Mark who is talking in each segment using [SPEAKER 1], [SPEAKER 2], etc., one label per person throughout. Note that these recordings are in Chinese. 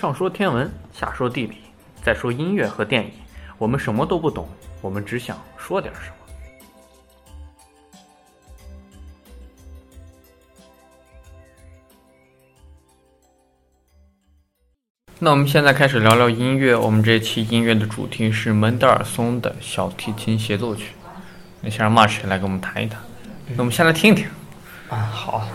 [SPEAKER 1] 上说天文，下说地理，再说音乐和电影，我们什么都不懂，我们只想说点什么。那我们现在开始聊聊音乐。我们这期音乐的主题是门德尔松的小提琴协奏曲。那先让 March 来给我们谈一谈。那我们先来听听。
[SPEAKER 2] 啊，好。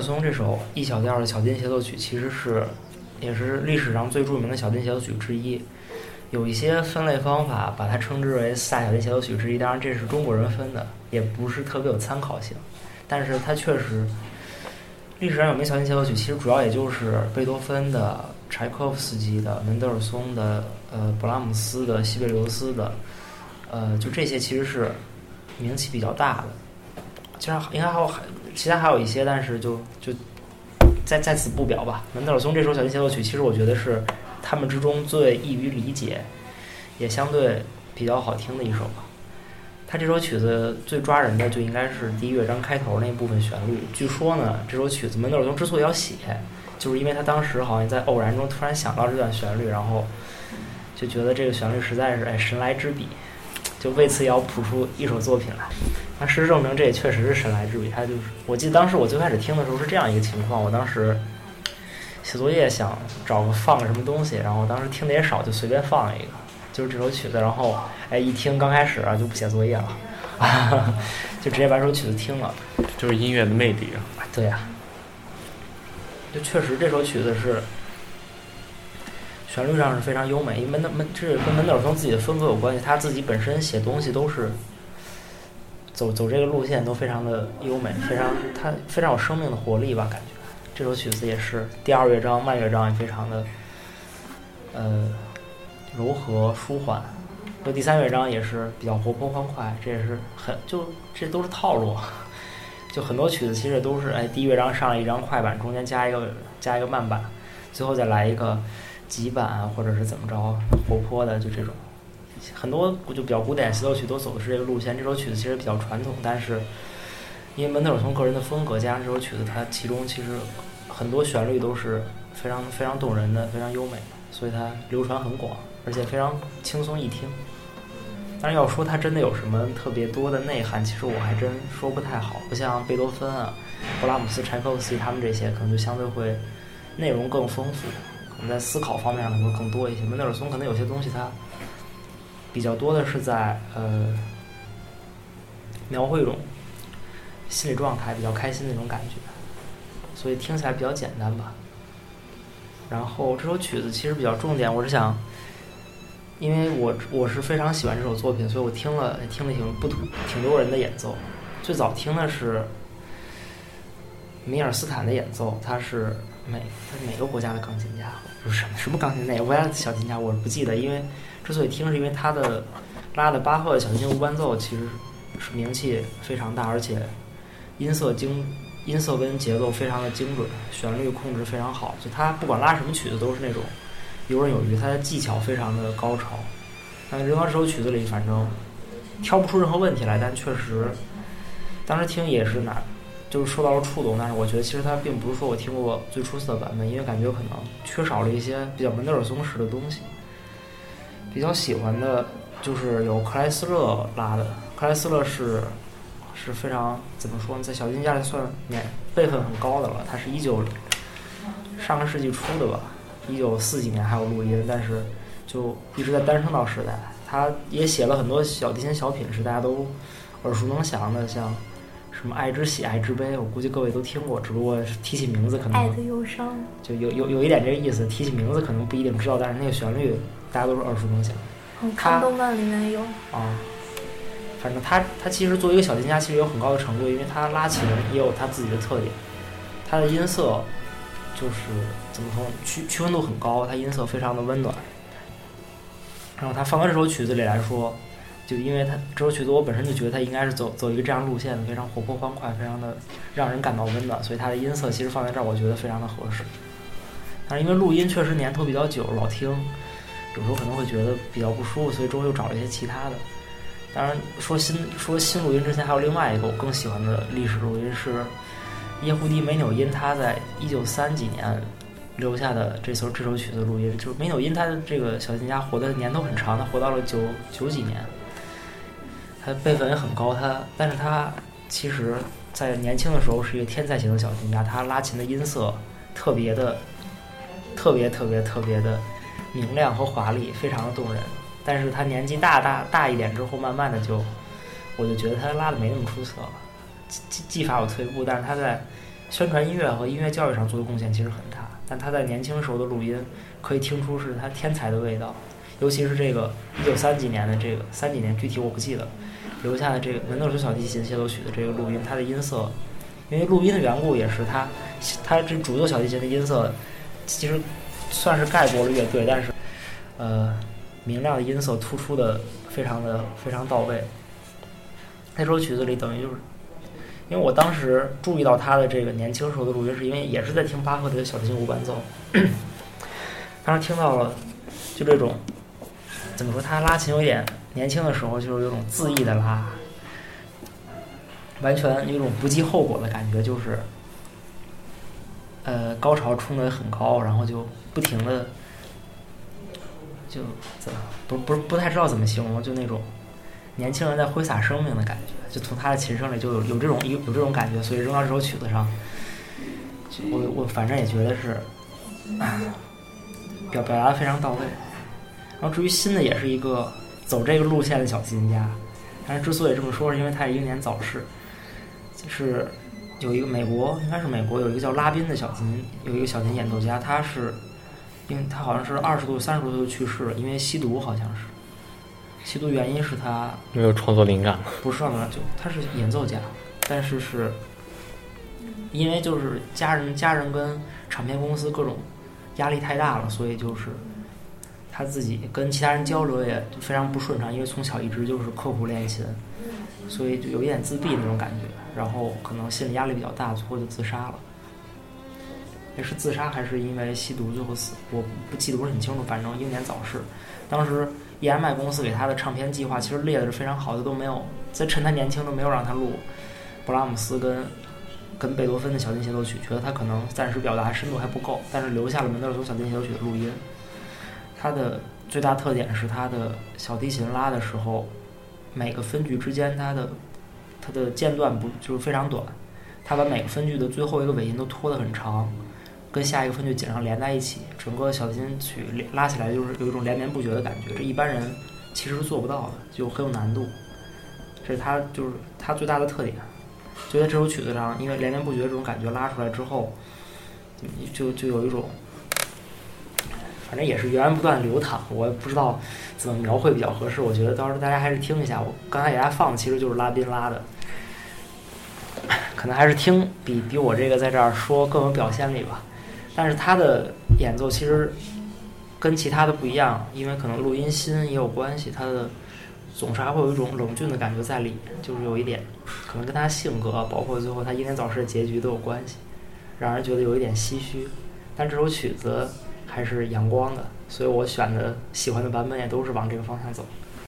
[SPEAKER 2] 松这首 E 小调的小提琴协奏曲，其实是也是历史上最著名的小提琴协奏曲之一。有一些分类方法把它称之为四大小提协奏曲之一，当然这是中国人分的，也不是特别有参考性。但是它确实历史上有名小提琴协奏曲，其实主要也就是贝多芬的、柴可夫斯基的、门德尔松的、呃勃拉姆斯的、西贝流斯的，呃就这些其实是名气比较大的。其实应该还有很其他还有一些，但是就就在在此不表吧。门德尔松这首小提琴协奏曲，其实我觉得是。他们之中最易于理解，也相对比较好听的一首吧。他这首曲子最抓人的就应该是第一乐章开头那部分旋律。据说呢，这首曲子门德尔松之所以要写，就是因为他当时好像在偶然中突然想到这段旋律，然后就觉得这个旋律实在是哎神来之笔，就为此要谱出一首作品来。那事实证明，这也确实是神来之笔。他就是，我记得当时我最开始听的时候是这样一个情况，我当时。写作业想找个放个什么东西，然后当时听的也少，就随便放一个，就是这首曲子。然后哎，一听刚开始啊就不写作业了，就直接把这首曲子听了。
[SPEAKER 1] 就是音乐的魅力啊！
[SPEAKER 2] 对呀，就确实这首曲子是旋律上是非常优美，因为门德门这是跟门德尔松自己的风格有关系，他自己本身写东西都是走走这个路线，都非常的优美，非常它非常有生命的活力吧，感觉。这首曲子也是第二乐章慢乐章也非常的，呃，柔和舒缓。就第三乐章也是比较活泼欢快，这也是很就这都是套路。就很多曲子其实都是哎，第一乐章上了一张快板，中间加一个加一个慢板，最后再来一个急板或者是怎么着活泼的，就这种。很多就比较古典协奏曲都走的是这个路线。这首曲子其实比较传统，但是因为门德尔松个人的风格加上这首曲子，它其中其实。很多旋律都是非常非常动人的，非常优美，所以它流传很广，而且非常轻松易听。但是要说它真的有什么特别多的内涵，其实我还真说不太好。不像贝多芬啊、布拉姆斯、柴可夫斯基他们这些，可能就相对会内容更丰富，可能在思考方面上会更多一些。门德尔松可能有些东西它比较多的是在呃描绘一种心理状态，比较开心那种感觉。所以听起来比较简单吧。然后这首曲子其实比较重点，我是想，因为我我是非常喜欢这首作品，所以我听了听了挺不挺多人的演奏。最早听的是米尔斯坦的演奏，他是美他是哪个国家的钢琴家？不是什么什么钢琴哪个国家的小提琴家？我不记得。因为之所以听，是因为他的拉的巴赫的小提琴无伴奏其实是名气非常大，而且音色精。音色跟节奏非常的精准，旋律控制非常好，就他不管拉什么曲子都是那种游刃有余，他的技巧非常的高超。但任何这首曲子里，反正挑不出任何问题来，但确实当时听也是哪就是受到了触动。但是我觉得其实它并不是说我听过最出色的版本，因为感觉可能缺少了一些比较门德尔松式的东西。比较喜欢的就是有克莱斯勒拉的，克莱斯勒是。是非常怎么说呢，在小提琴家里算年辈分很高的了。他是一九上个世纪初的吧，一九四几年还有录音，但是就一直在单声道时代。他也写了很多小提琴小品，是大家都耳熟能详的，像什么《爱之喜爱之悲》，我估计各位都听过，只不过提起名字可能
[SPEAKER 3] 爱的忧伤
[SPEAKER 2] 就有有有一点这个意思。提起名字可能不一定知道，但是那个旋律大家都是耳熟能详。
[SPEAKER 3] 看动漫里面有
[SPEAKER 2] 啊。反正他他其实作为一个小提琴家，其实有很高的成就，因为他拉琴也有他自己的特点。他的音色就是怎么说，区区分度很高，他音色非常的温暖。然后他放到这首曲子里来说，就因为他这首曲子我本身就觉得他应该是走走一个这样路线的，非常活泼欢快，非常的让人感到温暖，所以他的音色其实放在这儿，我觉得非常的合适。但是因为录音确实年头比较久，老听有时候可能会觉得比较不舒服，所以之后又找了一些其他的。当然，说新说新录音之前，还有另外一个我更喜欢的历史录音是耶胡迪梅纽因他在一九三几年留下的这首这首曲子录音。就是梅纽因他的这个小提琴家活的年头很长，他活到了九九几年，他辈分也很高。他但是他其实在年轻的时候是一个天才型的小提琴家，他拉琴的音色特别的特别特别特别的明亮和华丽，非常的动人。但是他年纪大大大一点之后，慢慢的就，我就觉得他拉的没那么出色了，技技法有退步，但是他在宣传音乐和音乐教育上做的贡献其实很大，但他在年轻时候的录音可以听出是他天才的味道，尤其是这个一九三几年的这个三几年具体我不记得，留下的这个门德尔松小提琴协奏曲的这个录音，它的音色，因为录音的缘故也是他他这主奏小提琴的音色其实算是盖过了乐队，但是呃明亮的音色突出的非常的非常到位。那首曲子里等于就是。因为我当时注意到他的这个年轻时候的录音，是因为也是在听巴赫的小提琴无伴奏，当时听到了，就这种怎么说，他拉琴有点年轻的时候就是有种恣意的拉，完全有种不计后果的感觉，就是呃高潮冲的很高，然后就不停的就怎么不不不太知道怎么形容，就那种年轻人在挥洒生命的感觉。就从他的琴声里就有有这种有有这种感觉，所以扔到这首曲子上，我我反正也觉得是 表表达的非常到位。然后至于新的也是一个走这个路线的小提琴家，但是之所以这么说，是因为他也英年早逝。就是有一个美国，应该是美国有一个叫拉宾的小琴，有一个小琴演奏家，他是因为他好像是二十多三十多岁就去世了，因为吸毒好像是。吸毒原因是他
[SPEAKER 1] 没有创作灵感
[SPEAKER 2] 不是创作，就他是演奏家，但是是因为就是家人家人跟唱片公司各种压力太大了，所以就是他自己跟其他人交流也非常不顺畅，因为从小一直就是刻苦练琴，所以就有一点自闭那种感觉，然后可能心理压力比较大，最后就自杀了。也是自杀还是因为吸毒最后死，我不记得不是很清楚，反正英年早逝。当时。EMI 公司给他的唱片计划其实列的是非常好的，都没有在趁他年轻都没有让他录布拉姆斯跟跟贝多芬的小提琴协奏曲，觉得他可能暂时表达深度还不够，但是留下了门德尔松小提琴协奏曲的录音。他的最大特点是他的小提琴拉的时候，每个分句之间它的它的间断不就是非常短，他把每个分句的最后一个尾音都拖得很长。跟下一个分句紧上连在一起，整个小提琴曲拉起来就是有一种连绵不绝的感觉，这一般人其实是做不到的，就很有难度。这是他就是他最大的特点。就在这首曲子上，因为连绵不绝这种感觉拉出来之后，就就有一种，反正也是源源不断流淌。我也不知道怎么描绘比较合适，我觉得到时候大家还是听一下。我刚才给大家放的其实就是拉宾拉的，可能还是听比比我这个在这儿说更有表现力吧。但是他的演奏其实跟其他的不一样，因为可能录音心也有关系，他的总是还会有一种冷峻的感觉在里面，就是有一点可能跟他性格，包括最后他英年早逝的结局都有关系，让人觉得有一点唏嘘。但这首曲子还是阳光的，所以我选的喜欢的版本也都是往这个方向走。